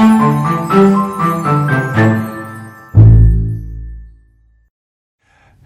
Thank you.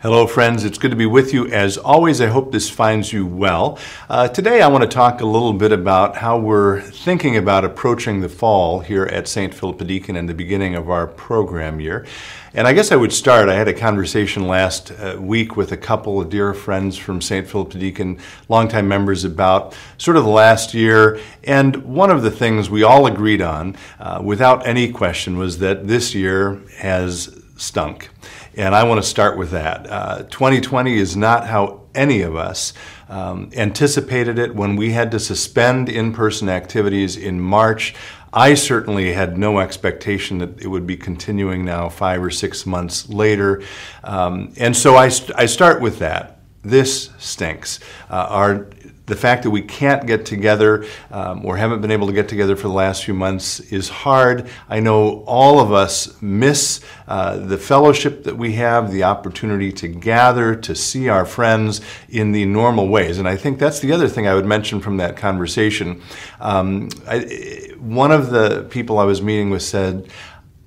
Hello, friends. It's good to be with you. As always, I hope this finds you well. Uh, today, I want to talk a little bit about how we're thinking about approaching the fall here at St. Philip the Deacon and the beginning of our program year. And I guess I would start. I had a conversation last uh, week with a couple of dear friends from St. Philip the Deacon, longtime members, about sort of the last year. And one of the things we all agreed on, uh, without any question, was that this year has stunk. And I want to start with that. Uh, 2020 is not how any of us um, anticipated it when we had to suspend in person activities in March. I certainly had no expectation that it would be continuing now five or six months later. Um, and so I, st- I start with that. This stinks. Uh, our the fact that we can't get together um, or haven't been able to get together for the last few months is hard. I know all of us miss uh, the fellowship that we have, the opportunity to gather, to see our friends in the normal ways. And I think that's the other thing I would mention from that conversation. Um, I, one of the people I was meeting with said,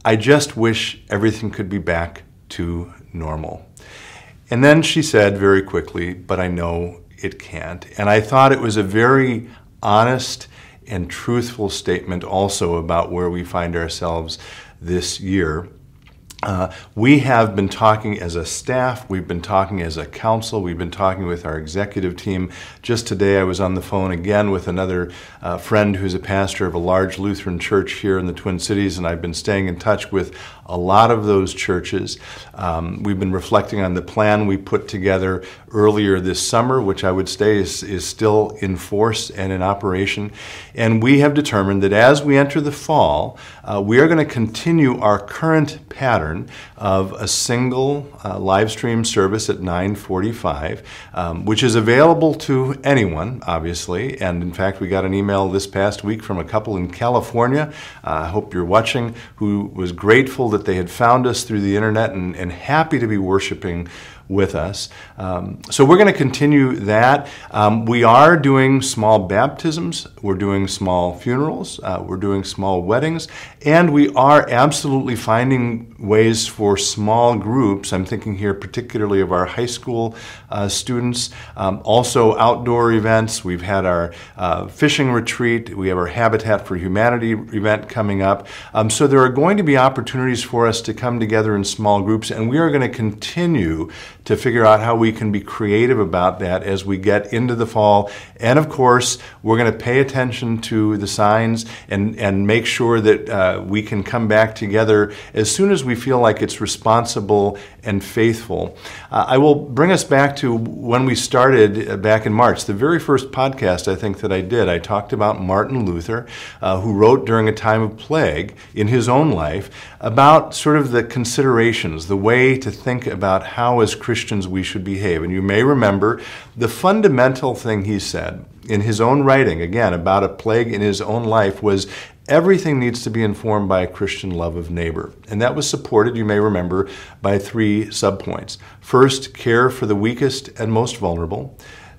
I just wish everything could be back to normal. And then she said very quickly, but I know it can't. And I thought it was a very honest and truthful statement also about where we find ourselves this year. Uh, we have been talking as a staff, we've been talking as a council, we've been talking with our executive team. Just today, I was on the phone again with another uh, friend who's a pastor of a large Lutheran church here in the Twin Cities, and I've been staying in touch with a lot of those churches. Um, we've been reflecting on the plan we put together earlier this summer, which I would say is, is still in force and in operation. And we have determined that as we enter the fall, uh, we are going to continue our current pattern of a single uh, live stream service at 9:45, um, which is available to anyone, obviously. And in fact, we got an email this past week from a couple in California. Uh, I hope you're watching, who was grateful that they had found us through the internet and, and happy to be worshiping with us. Um, so we're going to continue that. Um, we are doing small baptisms, we're doing small funerals, uh, we're doing small weddings, and we are absolutely finding ways for small groups. I'm thinking here particularly of our high school uh, students, um, also outdoor events. We've had our uh, fishing retreat, we have our Habitat for Humanity event coming up. Um, so there are going to be opportunities for us to come together in small groups, and we are going to continue to figure out how we can be creative about that as we get into the fall. And of course, we're going to pay attention to the signs and, and make sure that uh, we can come back together as soon as we feel like it's responsible and faithful. Uh, I will bring us back to when we started uh, back in March. The very first podcast I think that I did, I talked about Martin Luther, uh, who wrote during a time of plague in his own life about sort of the considerations, the way to think about how as Christians Christians we should behave. And you may remember the fundamental thing he said in his own writing, again, about a plague in his own life, was everything needs to be informed by a Christian love of neighbor. And that was supported, you may remember, by three subpoints. First, care for the weakest and most vulnerable.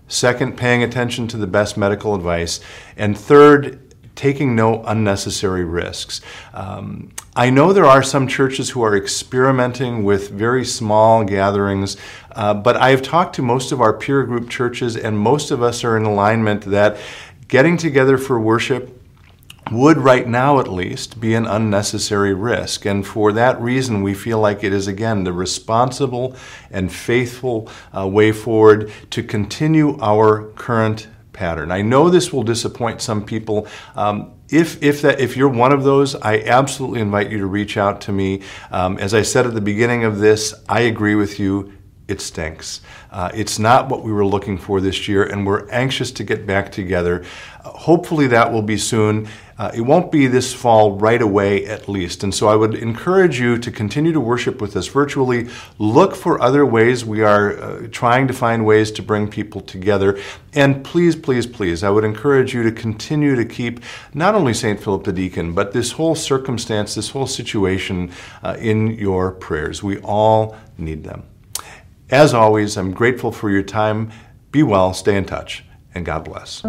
Second, paying attention to the best medical advice. And third, taking no unnecessary risks. Um, I know there are some churches who are experimenting with very small gatherings, uh, but I've talked to most of our peer group churches, and most of us are in alignment that getting together for worship would right now at least be an unnecessary risk. And for that reason, we feel like it is again the responsible and faithful uh, way forward to continue our current pattern. I know this will disappoint some people. Um, if, if, that, if you're one of those, I absolutely invite you to reach out to me. Um, as I said at the beginning of this, I agree with you it stinks. Uh, it's not what we were looking for this year, and we're anxious to get back together. Uh, hopefully, that will be soon. Uh, it won't be this fall right away, at least. And so, I would encourage you to continue to worship with us virtually. Look for other ways. We are uh, trying to find ways to bring people together. And please, please, please, I would encourage you to continue to keep not only St. Philip the Deacon, but this whole circumstance, this whole situation uh, in your prayers. We all need them. As always, I'm grateful for your time. Be well, stay in touch, and God bless.